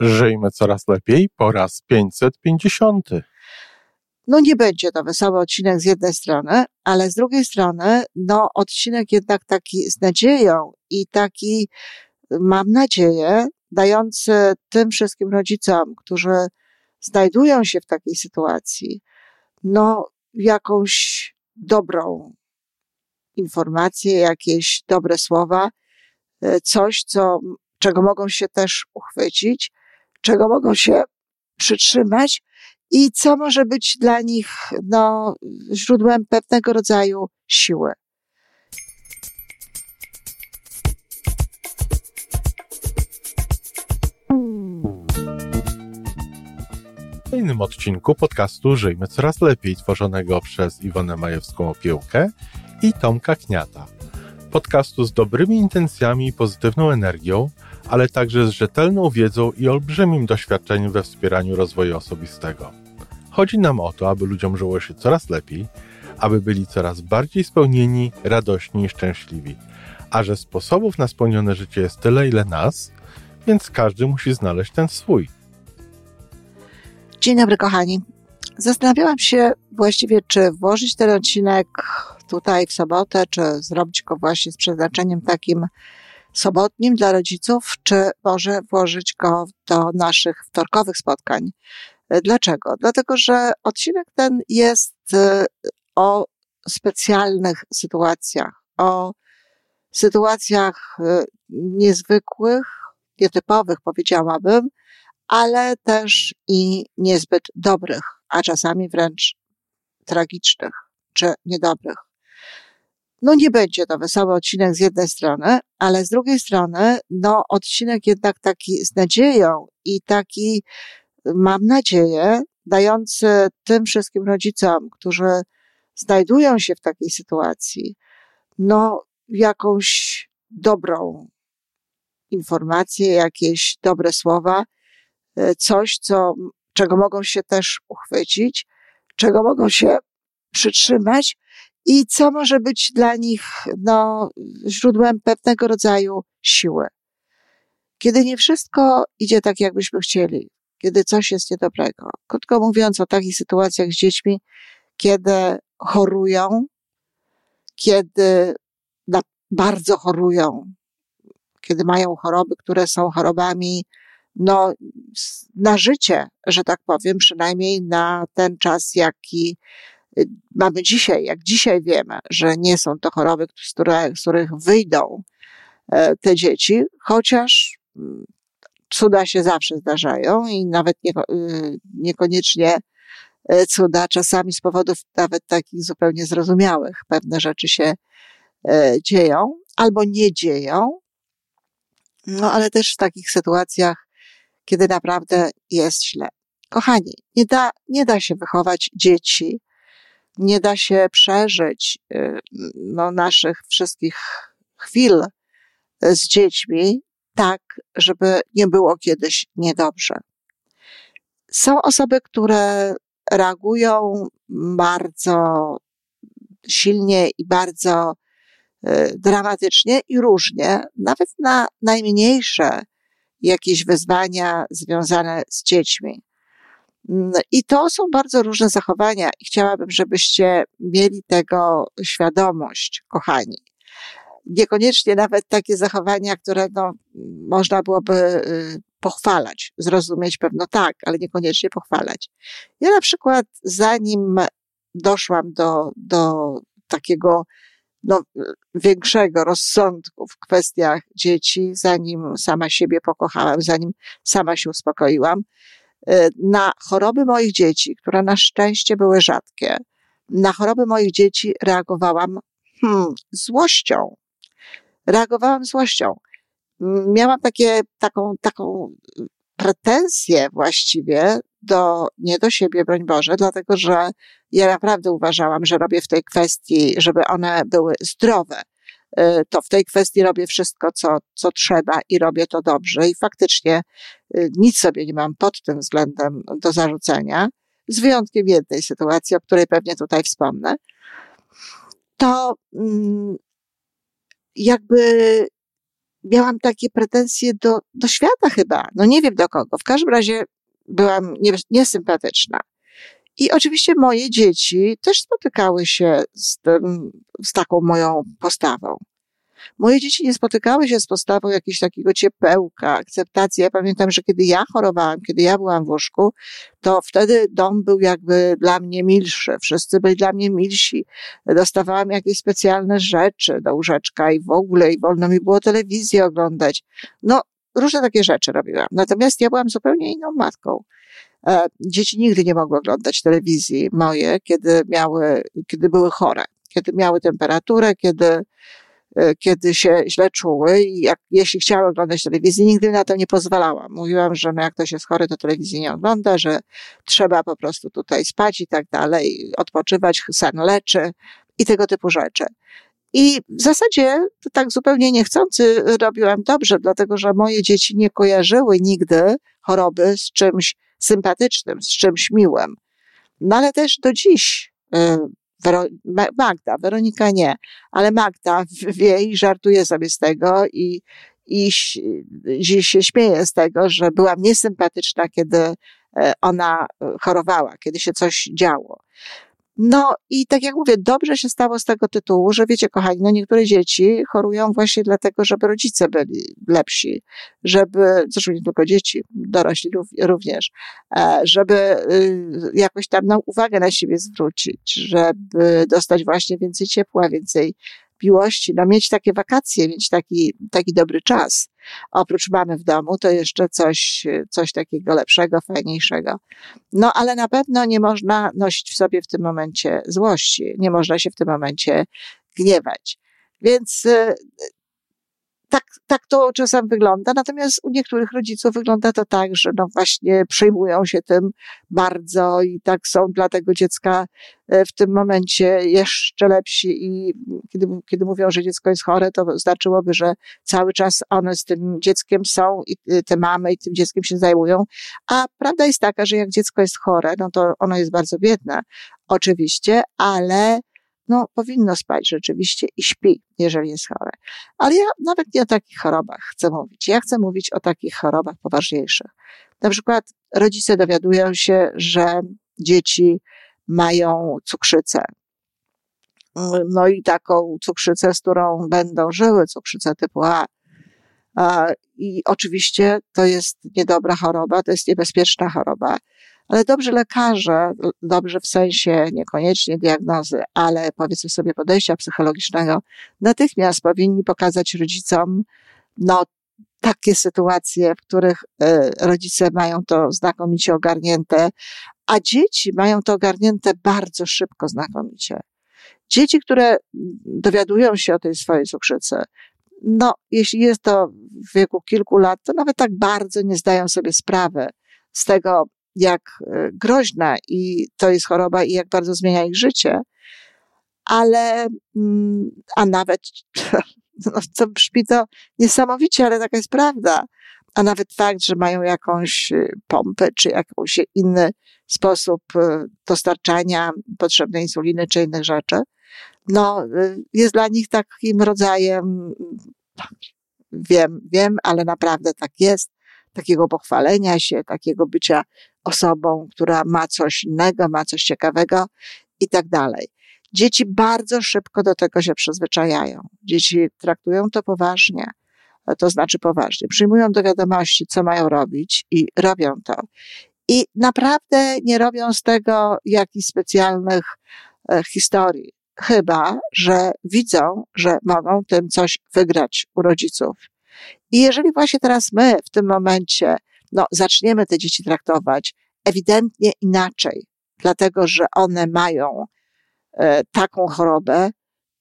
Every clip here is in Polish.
Żyjmy coraz lepiej po raz 550. No nie będzie to wesoły odcinek z jednej strony, ale z drugiej strony, no odcinek jednak taki z nadzieją i taki, mam nadzieję, dający tym wszystkim rodzicom, którzy znajdują się w takiej sytuacji, no jakąś dobrą informację, jakieś dobre słowa, e, coś, co, czego mogą się też uchwycić, czego mogą się przytrzymać i co może być dla nich no, źródłem pewnego rodzaju siły. W kolejnym odcinku podcastu Żyjmy Coraz Lepiej, tworzonego przez Iwonę Majewską Opiełkę i Tomka Kniata. Podcastu z dobrymi intencjami i pozytywną energią, ale także z rzetelną wiedzą i olbrzymim doświadczeniem we wspieraniu rozwoju osobistego. Chodzi nam o to, aby ludziom żyło się coraz lepiej, aby byli coraz bardziej spełnieni, radośni i szczęśliwi. A że sposobów na spełnione życie jest tyle, ile nas, więc każdy musi znaleźć ten swój. Dzień dobry, kochani. Zastanawiałam się właściwie, czy włożyć ten odcinek tutaj w sobotę, czy zrobić go właśnie z przeznaczeniem takim sobotnim dla rodziców, czy może włożyć go do naszych wtorkowych spotkań. Dlaczego? Dlatego, że odcinek ten jest y, o specjalnych sytuacjach, o sytuacjach y, niezwykłych, nietypowych, powiedziałabym, ale też i niezbyt dobrych, a czasami wręcz tragicznych czy niedobrych. No nie będzie to wesoły odcinek z jednej strony, ale z drugiej strony, no odcinek jednak taki z nadzieją i taki, mam nadzieję, dający tym wszystkim rodzicom, którzy znajdują się w takiej sytuacji, no jakąś dobrą informację, jakieś dobre słowa, e, coś, co, czego mogą się też uchwycić, czego mogą się przytrzymać i co może być dla nich no, źródłem pewnego rodzaju siły. Kiedy nie wszystko idzie tak, jakbyśmy chcieli, kiedy coś jest niedobrego. Krótko mówiąc o takich sytuacjach z dziećmi, kiedy chorują, kiedy bardzo chorują, kiedy mają choroby, które są chorobami no, na życie, że tak powiem, przynajmniej na ten czas, jaki y, mamy dzisiaj, jak dzisiaj wiemy, że nie są to choroby, z, z których wyjdą e, te dzieci, chociaż mm, cuda się zawsze zdarzają i nawet nie, y, niekoniecznie e, cuda, czasami z powodów nawet takich zupełnie zrozumiałych. Pewne rzeczy się e, dzieją albo nie dzieją, no ale też w takich sytuacjach, kiedy naprawdę jest źle. Kochani, nie da, nie da się wychować dzieci, nie da się przeżyć y, no, naszych wszystkich chwil z dziećmi tak, żeby nie było kiedyś niedobrze. Są osoby, które reagują bardzo silnie i bardzo y, dramatycznie i różnie, nawet na najmniejsze jakieś wyzwania związane z dziećmi. Mm, I to są bardzo różne zachowania i chciałabym, żebyście mieli tego świadomość, kochani niekoniecznie nawet takie zachowania, które no, można byłoby y, pochwalać, zrozumieć pewno tak, ale niekoniecznie pochwalać. Ja na przykład, zanim doszłam do, do takiego no, większego rozsądku w kwestiach dzieci, zanim sama siebie pokochałam, zanim sama się uspokoiłam, y, na choroby moich dzieci, które na szczęście były rzadkie, na choroby moich dzieci reagowałam hmm, złością, reagowałam złością. Miałam takie, taką, taką pretensję właściwie do, nie do siebie, broń Boże, dlatego że ja naprawdę uważałam, że robię w tej kwestii, żeby one były zdrowe. Y, to w tej kwestii robię wszystko, co, co trzeba i robię to dobrze. I faktycznie y, nic sobie nie mam pod tym względem do zarzucenia, z wyjątkiem jednej sytuacji, o której pewnie tutaj wspomnę. To mm, jakby miałam takie pretensje do, do świata chyba. No nie wiem do kogo. W każdym razie byłam niesympatyczna. I oczywiście moje dzieci też spotykały się z, tym, z taką moją postawą. Moje dzieci nie spotykały się z postawą jakiegoś takiego ciepełka, akceptacji. Ja pamiętam, że kiedy ja chorowałam, kiedy ja byłam w łóżku, to wtedy dom był jakby dla mnie milszy. Wszyscy byli dla mnie milsi. Dostawałam jakieś specjalne rzeczy do łóżeczka i w ogóle, i wolno mi było telewizję oglądać. No, różne takie rzeczy robiłam. Natomiast ja byłam zupełnie inną matką. E, dzieci nigdy nie mogły oglądać telewizji moje, kiedy miały, kiedy były chore, kiedy miały temperaturę, kiedy E, kiedy się źle czuły i jak, jeśli chciały oglądać telewizję, nigdy na to nie pozwalałam. Mówiłam, że no jak ktoś jest chory, to telewizji nie ogląda, że trzeba po prostu tutaj spać i tak dalej, odpoczywać, sen leczy i tego typu rzeczy. I w zasadzie tak zupełnie niechcący robiłam dobrze, dlatego że moje dzieci nie kojarzyły nigdy choroby z czymś sympatycznym, z czymś miłym. No ale też do dziś Wero Magda, Weronika nie, ale Magda wie i żartuje sobie z tego i, i się śmieje z tego, że byłam niesympatyczna, kiedy e, ona e, chorowała, kiedy się coś działo. No i tak jak mówię, dobrze się stało z tego tytułu, że wiecie, kochani, no niektóre dzieci chorują właśnie dlatego, żeby rodzice byli lepsi, żeby, zresztą nie tylko dzieci, dorośli również, e, żeby y, jakoś tam no, uwagę na siebie zwrócić, żeby dostać właśnie więcej ciepła, więcej miłości, no mieć takie wakacje, mieć taki, taki dobry czas. Oprócz mamy w domu, to jeszcze coś, coś takiego lepszego, fajniejszego. No, ale na pewno nie można nosić w sobie w tym momencie złości, nie można się w tym momencie gniewać. Więc y, tak, tak to czasem wygląda. Natomiast u niektórych rodziców wygląda to tak, że no właśnie przejmują się tym bardzo i tak są dla tego dziecka e, w tym momencie jeszcze lepsi i kiedy, kiedy mówią, że dziecko jest chore, to znaczyłoby, że cały czas one z tym dzieckiem są i e, te mamy i tym dzieckiem się zajmują. A prawda jest taka, że jak dziecko jest chore, no to ono jest bardzo biedne, oczywiście, ale no, powinno spać rzeczywiście i śpi, jeżeli jest chore. Ale ja nawet nie o takich chorobach chcę mówić. Ja chcę mówić o takich chorobach poważniejszych. Na przykład rodzice dowiadują się, że dzieci mają cukrzycę. No i taką cukrzycę, z którą będą żyły, cukrzycę typu A. I oczywiście to jest niedobra choroba, to jest niebezpieczna choroba ale dobrze lekarze, dobrze w sensie niekoniecznie diagnozy, ale powiedzmy sobie podejścia psychologicznego, natychmiast powinni pokazać rodzicom, no, takie sytuacje, w których e, rodzice mają to znakomicie ogarnięte, a dzieci mają to ogarnięte bardzo szybko, znakomicie. Dzieci, które dowiadują się o tej swojej cukrzycy, no, jeśli jest to w wieku kilku lat, to nawet tak bardzo nie zdają sobie sprawy z tego, jak e, groźna i to jest choroba i jak bardzo zmienia ich życie, ale, mm, a nawet, no, co brzmi to niesamowicie, ale taka jest prawda, a nawet fakt, że mają jakąś e, pompę, czy jakiś inny sposób e, dostarczania potrzebnej insuliny, czy innych rzeczy, no, jest dla nich takim rodzajem, wiem, wiem, ale naprawdę tak jest, takiego pochwalenia się, takiego bycia osobą, która ma coś innego, ma coś ciekawego i tak dalej. Dzieci bardzo szybko do tego się przyzwyczajają. Dzieci traktują to poważnie, to znaczy poważnie. Przyjmują do wiadomości, co mają robić i robią to. I naprawdę nie robią z tego jakichś specjalnych e, historii. Chyba, że widzą, że mogą tym coś wygrać u rodziców. I jeżeli właśnie teraz my w tym momencie no, zaczniemy te dzieci traktować ewidentnie inaczej, dlatego że one mają e, taką chorobę,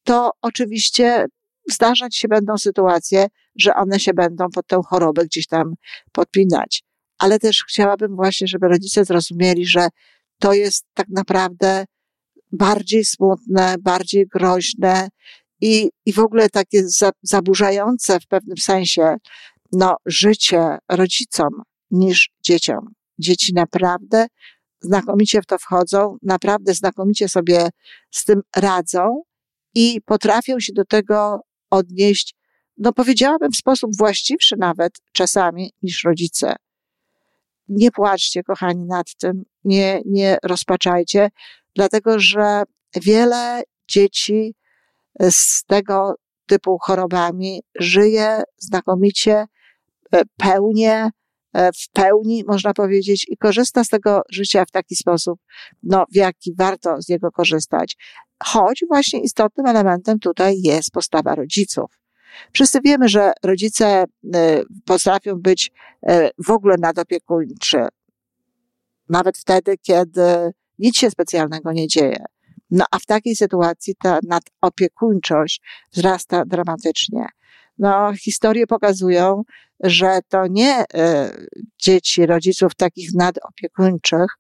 to oczywiście zdarzać się będą sytuacje, że one się będą pod tę chorobę gdzieś tam podpinać. Ale też chciałabym właśnie, żeby rodzice zrozumieli, że to jest tak naprawdę bardziej smutne, bardziej groźne i, i w ogóle takie zaburzające w pewnym sensie no, życie rodzicom niż dzieciom. Dzieci naprawdę znakomicie w to wchodzą, naprawdę znakomicie sobie z tym radzą i potrafią się do tego odnieść no powiedziałabym w sposób właściwszy nawet czasami niż rodzice. Nie płaczcie, kochani, nad tym, nie, nie rozpaczajcie, dlatego że wiele dzieci z tego typu chorobami żyje znakomicie, e, pełnie, e, w pełni, można powiedzieć, i korzysta z tego życia w taki sposób, no, w jaki warto z niego korzystać. Choć właśnie istotnym elementem tutaj jest postawa rodziców. Wszyscy wiemy, że rodzice e, potrafią być w ogóle nadopiekuńczy, nawet wtedy, kiedy nic się specjalnego nie dzieje. No a w takiej sytuacji ta nadopiekuńczość wzrasta dramatycznie. No, historie pokazują, że to nie y, dzieci rodziców takich nadopiekuńczych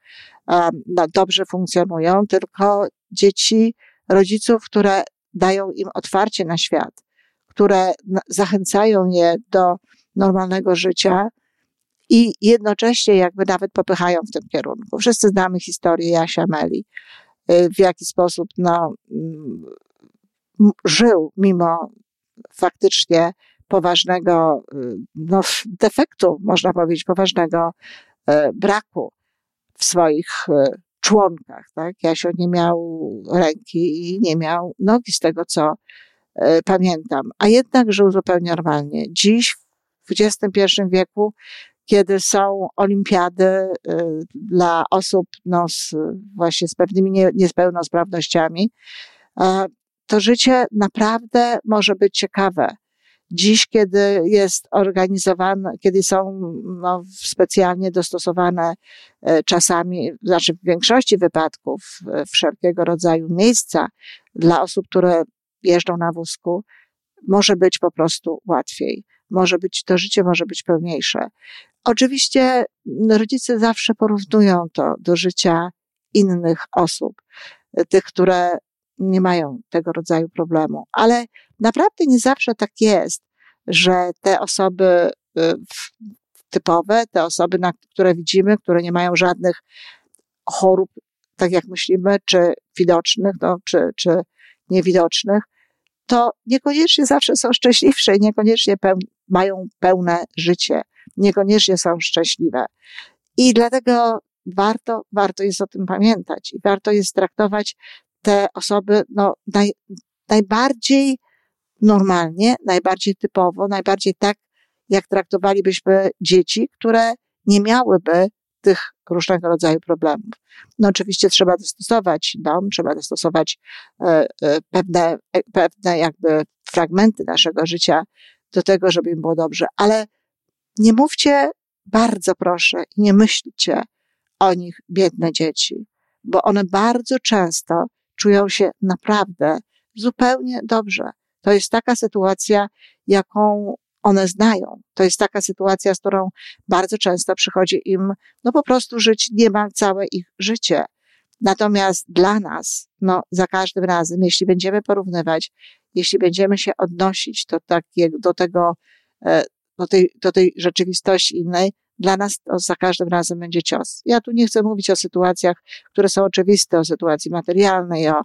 no, dobrze funkcjonują, tylko dzieci rodziców, które dają im otwarcie na świat, które zachęcają je do normalnego życia i jednocześnie jakby nawet popychają w tym kierunku. Wszyscy znamy historię Jasia Meli, w jaki sposób no, mm, żył mimo faktycznie poważnego y, no, defektu, można powiedzieć, poważnego y, braku w swoich członkach. Tak? Jasio nie miał ręki i nie miał nogi z tego, co pamiętam, a jednak żył zupełnie normalnie. Dziś w XXI wieku kiedy są olimpiady y, dla osób no, z, właśnie z pewnymi nie, niepełnosprawnościami, to życie naprawdę może być ciekawe. Dziś, kiedy jest organizowane, kiedy są no, specjalnie dostosowane e, czasami, znaczy w większości wypadków, e, wszelkiego rodzaju miejsca dla osób, które jeżdżą na wózku, może być po prostu łatwiej. Może być, to życie może być pełniejsze. Oczywiście rodzice zawsze porównują to do życia innych osób, tych, które nie mają tego rodzaju problemu, ale naprawdę nie zawsze tak jest, że te osoby y, typowe, te osoby, które widzimy, które nie mają żadnych chorób, tak jak myślimy, czy widocznych, no, czy, czy niewidocznych, to niekoniecznie zawsze są szczęśliwsze i niekoniecznie mają pełne życie niekoniecznie są szczęśliwe. I dlatego warto, warto jest o tym pamiętać i warto jest traktować te osoby no, naj, najbardziej normalnie, najbardziej typowo, najbardziej tak, jak traktowalibyśmy dzieci, które nie miałyby tych różnego rodzaju problemów. No oczywiście trzeba dostosować dom, trzeba dostosować e, e, pewne, e, pewne jakby fragmenty naszego życia do tego, żeby im było dobrze, ale nie mówcie bardzo proszę nie myślcie o nich biedne dzieci, bo one bardzo często czują się naprawdę zupełnie dobrze. To jest taka sytuacja, jaką one znają. To jest taka sytuacja, z którą bardzo często przychodzi im, no po prostu żyć niemal całe ich życie. Natomiast dla nas, no za każdym razem, jeśli będziemy porównywać, jeśli będziemy się odnosić do, takiego, do tego e, do tej, do tej rzeczywistości innej, dla nas to za każdym razem będzie cios. Ja tu nie chcę mówić o sytuacjach, które są oczywiste, o sytuacji materialnej, o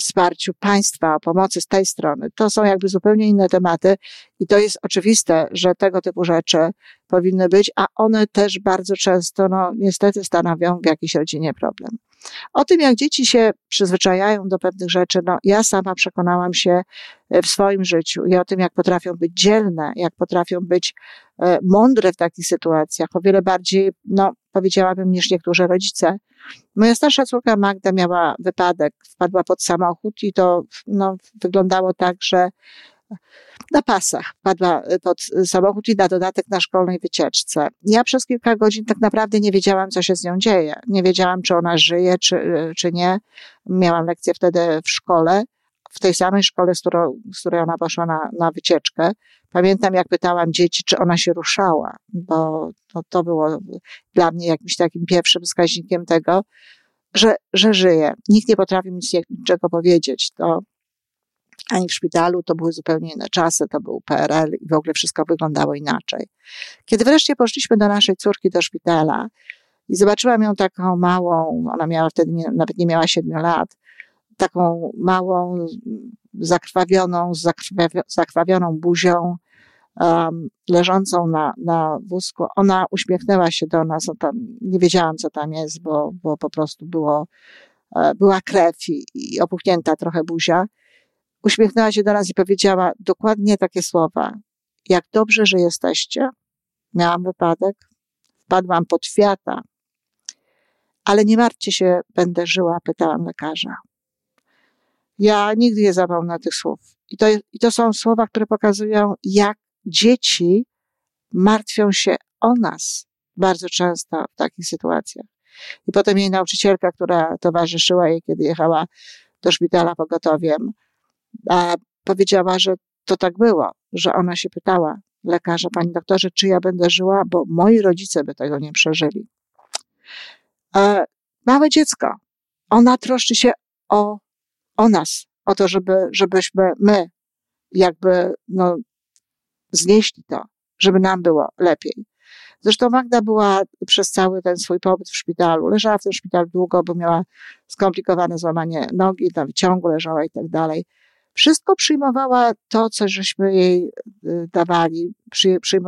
wsparciu państwa, o pomocy z tej strony. To są jakby zupełnie inne tematy i to jest oczywiste, że tego typu rzeczy powinny być, a one też bardzo często, no niestety stanowią w jakiejś rodzinie problem. O tym, jak dzieci się przyzwyczajają do pewnych rzeczy, no ja sama przekonałam się e, w swoim życiu i o tym, jak potrafią być dzielne, jak potrafią być e, mądre w takich sytuacjach, o wiele bardziej, no powiedziałabym, niż niektórzy rodzice. Moja starsza córka Magda miała wypadek, wpadła pod samochód i to no, wyglądało tak, że na pasach padła y, pod samochód i na dodatek na szkolnej wycieczce. Ja przez kilka godzin tak naprawdę nie wiedziałam, co się z nią dzieje. Nie wiedziałam, czy ona żyje, czy, y, czy nie. Miałam lekcję wtedy w szkole, w tej samej szkole, z, którą, z której ona poszła na, na wycieczkę. Pamiętam, jak pytałam dzieci, czy ona się ruszała, bo to, to było dla mnie jakimś takim pierwszym wskaźnikiem tego, że, że żyje. Nikt nie potrafi mi niczego powiedzieć. To ani w szpitalu, to były zupełnie inne czasy, to był PRL i w ogóle wszystko wyglądało inaczej. Kiedy wreszcie poszliśmy do naszej córki do szpitala i zobaczyłam ją taką małą, ona miała wtedy nie, nawet nie miała siedmiu lat, taką małą, zakrwawioną, zakrwawioną buzią, um, leżącą na, na wózku. Ona uśmiechnęła się do nas, tam, nie wiedziałam, co tam jest, bo, bo po prostu było, e, była krew i, i opuchnięta trochę buzia. Uśmiechnęła się do nas i powiedziała dokładnie takie słowa. Jak dobrze, że jesteście. Miałam wypadek, wpadłam pod fiata, ale nie martwcie się, będę żyła, pytałam lekarza. Ja nigdy nie zapomnę tych słów. I to, I to są słowa, które pokazują, jak dzieci martwią się o nas bardzo często w takich sytuacjach. I potem jej nauczycielka, która towarzyszyła jej, kiedy jechała do szpitala pogotowiem, a powiedziała, że to tak było, że ona się pytała lekarza, pani doktorze, czy ja będę żyła, bo moi rodzice by tego nie przeżyli. E, małe dziecko, ona troszczy się o, o nas, o to, żeby, żebyśmy my jakby no, znieśli to, żeby nam było lepiej. Zresztą Magda była przez cały ten swój pobyt w szpitalu, leżała w tym szpitalu długo, bo miała skomplikowane złamanie nogi, na wyciągu leżała i tak dalej. Wszystko przyjmowała to, co żeśmy jej y, dawali, przy, przy,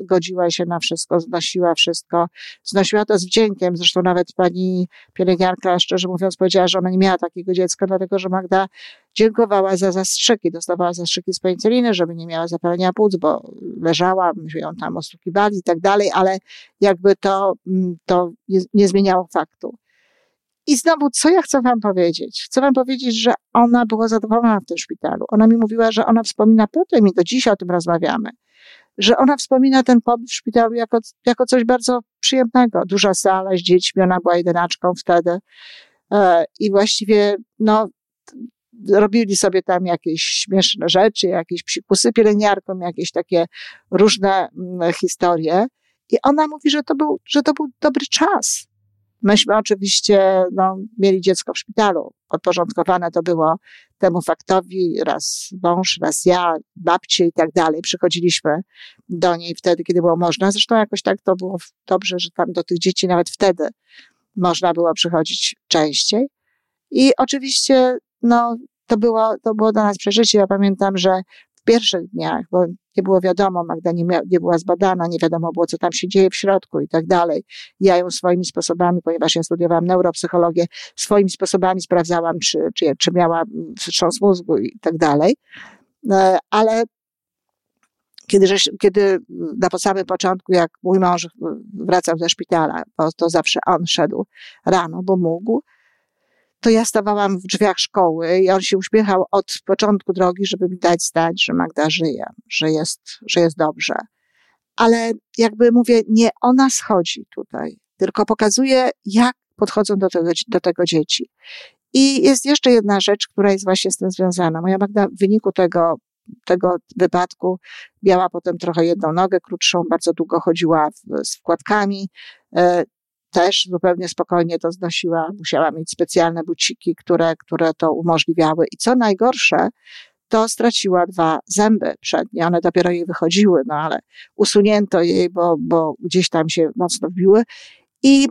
godziła się na wszystko, znosiła wszystko, znosiła to z wdziękiem. Zresztą nawet pani pielęgniarka, szczerze mówiąc, powiedziała, że ona nie miała takiego dziecka, dlatego że Magda dziękowała za zastrzyki, dostawała zastrzyki z penicyliny, żeby nie miała zapalenia płuc, bo leżała, myśmy ją tam osłuchiwali i tak dalej, ale jakby to, mm, to nie, nie zmieniało faktu. I znowu, co ja chcę wam powiedzieć? Chcę wam powiedzieć, że ona była zadowolona w tym szpitalu. Ona mi mówiła, że ona wspomina potem i do dzisiaj o tym rozmawiamy, że ona wspomina ten pobyt w szpitalu jako, jako coś bardzo przyjemnego. Duża sala z dziećmi, ona była jedynaczką wtedy. E, I właściwie, no, robili sobie tam jakieś śmieszne rzeczy, jakieś psikusy pielęgniarkom, jakieś takie różne mm, historie. I ona mówi, że to był, że to był dobry czas Myśmy oczywiście no, mieli dziecko w szpitalu. Podporządkowane to było temu faktowi, raz mąż, raz ja, babcie i tak dalej. Przychodziliśmy do niej wtedy, kiedy było można. Zresztą jakoś tak to było dobrze, że tam do tych dzieci nawet wtedy można było przychodzić częściej. I oczywiście, no, to było, to było dla nas przeżycie. Ja pamiętam, że w pierwszych dniach, bo nie było wiadomo, Magda nie, mia- nie była zbadana, nie wiadomo było, co tam się dzieje w środku i tak dalej. Ja ją swoimi sposobami, ponieważ ja studiowałam neuropsychologię, swoimi sposobami sprawdzałam, czy, czy, czy miała wstrząs mózgu i tak dalej. E, ale kiedy, kiedy na samym początku, jak mój mąż wracał ze szpitala, bo to zawsze on szedł rano, bo mógł, to ja stawałam w drzwiach szkoły i on się uśmiechał od początku drogi, żeby mi dać znać, że Magda żyje, że jest, że jest dobrze. Ale jakby mówię, nie ona schodzi tutaj, tylko pokazuje, jak podchodzą do tego, do tego dzieci. I jest jeszcze jedna rzecz, która jest właśnie z tym związana. Moja Magda w wyniku tego, tego wypadku miała potem trochę jedną nogę krótszą, bardzo długo chodziła w, z wkładkami. Też zupełnie spokojnie to znosiła. Musiała mieć specjalne buciki, które, które to umożliwiały. I co najgorsze, to straciła dwa zęby przednie. One dopiero jej wychodziły, no ale usunięto jej, bo, bo gdzieś tam się mocno wbiły. I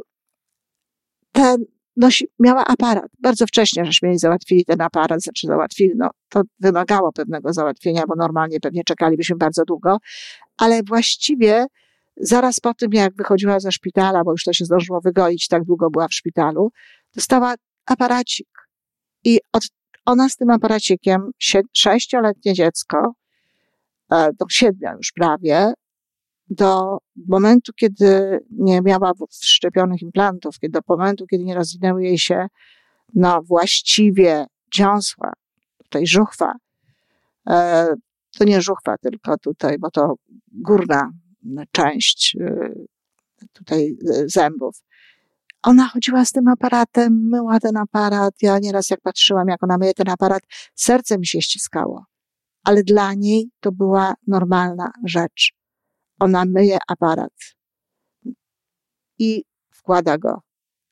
ten, nosi, miała aparat. Bardzo wcześnie żeśmy jej załatwili ten aparat, znaczy załatwili, no to wymagało pewnego załatwienia, bo normalnie pewnie czekalibyśmy bardzo długo, ale właściwie Zaraz po tym, jak wychodziła ze szpitala, bo już to się zdążyło wygoić, tak długo była w szpitalu, dostała aparacik. I od, ona z tym aparacikiem, sześcioletnie dziecko, e, do siedmiu już prawie, do momentu, kiedy nie miała wszczepionych implantów, kiedy do momentu, kiedy nie rozwinęły jej się no, właściwie dziąsła, tutaj żuchwa, e, to nie żuchwa tylko tutaj, bo to górna część y, tutaj y, zębów. Ona chodziła z tym aparatem, myła ten aparat. Ja nieraz jak patrzyłam, jak ona myje ten aparat, serce mi się ściskało. Ale dla niej to była normalna rzecz. Ona myje aparat i wkłada go.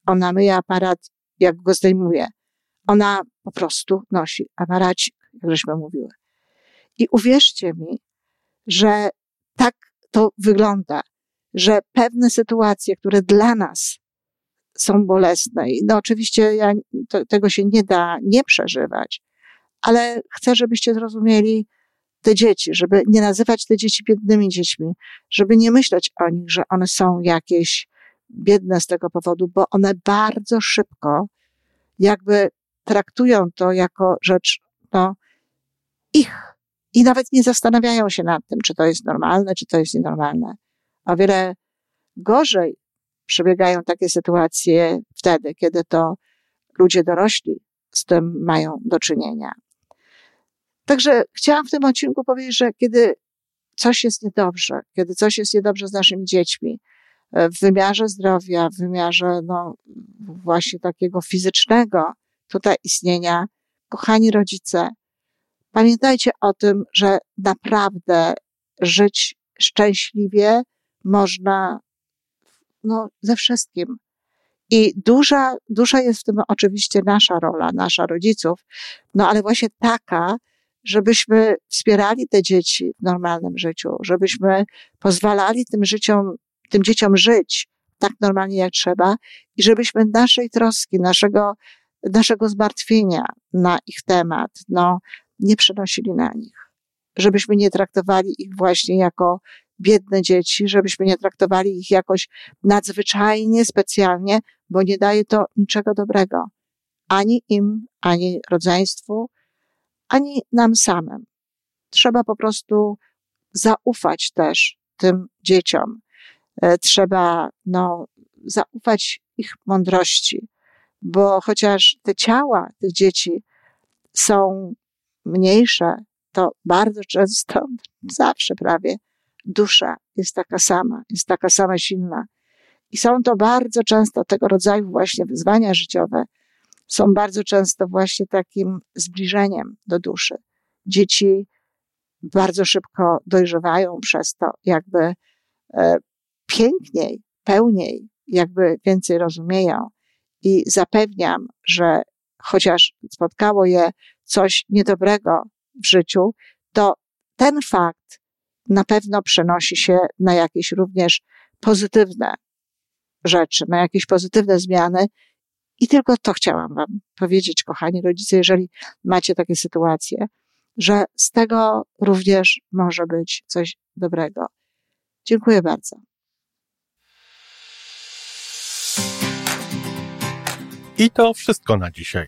Ona myje aparat, jak go zdejmuje. Ona po prostu nosi aparacik, jak żeśmy mówiły. I uwierzcie mi, że tak to wygląda, że pewne sytuacje, które dla nas są bolesne, i no oczywiście ja, to, tego się nie da nie przeżywać, ale chcę, żebyście zrozumieli, te dzieci, żeby nie nazywać te dzieci biednymi dziećmi, żeby nie myśleć o nich, że one są jakieś biedne z tego powodu, bo one bardzo szybko jakby traktują to jako rzecz, no, ich. I nawet nie zastanawiają się nad tym, czy to jest normalne, czy to jest nienormalne. O wiele gorzej przebiegają takie sytuacje wtedy, kiedy to ludzie dorośli z tym mają do czynienia. Także chciałam w tym odcinku powiedzieć, że kiedy coś jest niedobrze, kiedy coś jest niedobrze z naszymi dziećmi, w wymiarze zdrowia, w wymiarze no, właśnie takiego fizycznego tutaj istnienia, kochani rodzice, pamiętajcie o tym, że naprawdę żyć szczęśliwie można no, ze wszystkim. I duża, duża jest w tym oczywiście nasza rola, nasza rodziców, no ale właśnie taka, żebyśmy wspierali te dzieci w normalnym życiu, żebyśmy pozwalali tym życiom, tym dzieciom żyć tak normalnie jak trzeba i żebyśmy naszej troski, naszego, naszego zmartwienia na ich temat, no, nie przenosili na nich. Żebyśmy nie traktowali ich właśnie jako biedne dzieci, żebyśmy nie traktowali ich jakoś nadzwyczajnie, specjalnie, bo nie daje to niczego dobrego. Ani im, ani rodzeństwu, ani nam samym. Trzeba po prostu zaufać też tym dzieciom. E, trzeba, no, zaufać ich mądrości, bo chociaż te ciała tych dzieci są mniejsze, to bardzo często, zawsze prawie, dusza jest taka sama, jest taka sama silna. I są to bardzo często tego rodzaju właśnie wyzwania życiowe, są bardzo często właśnie takim zbliżeniem do duszy. Dzieci bardzo szybko dojrzewają przez to, jakby e, piękniej, pełniej, jakby więcej rozumieją. I zapewniam, że chociaż spotkało je coś niedobrego w życiu, to ten fakt na pewno przenosi się na jakieś również pozytywne rzeczy, na jakieś pozytywne zmiany. I tylko to chciałam Wam powiedzieć, kochani rodzice, jeżeli macie takie sytuacje, że z tego również może być coś dobrego. Dziękuję bardzo. I to wszystko na dzisiaj.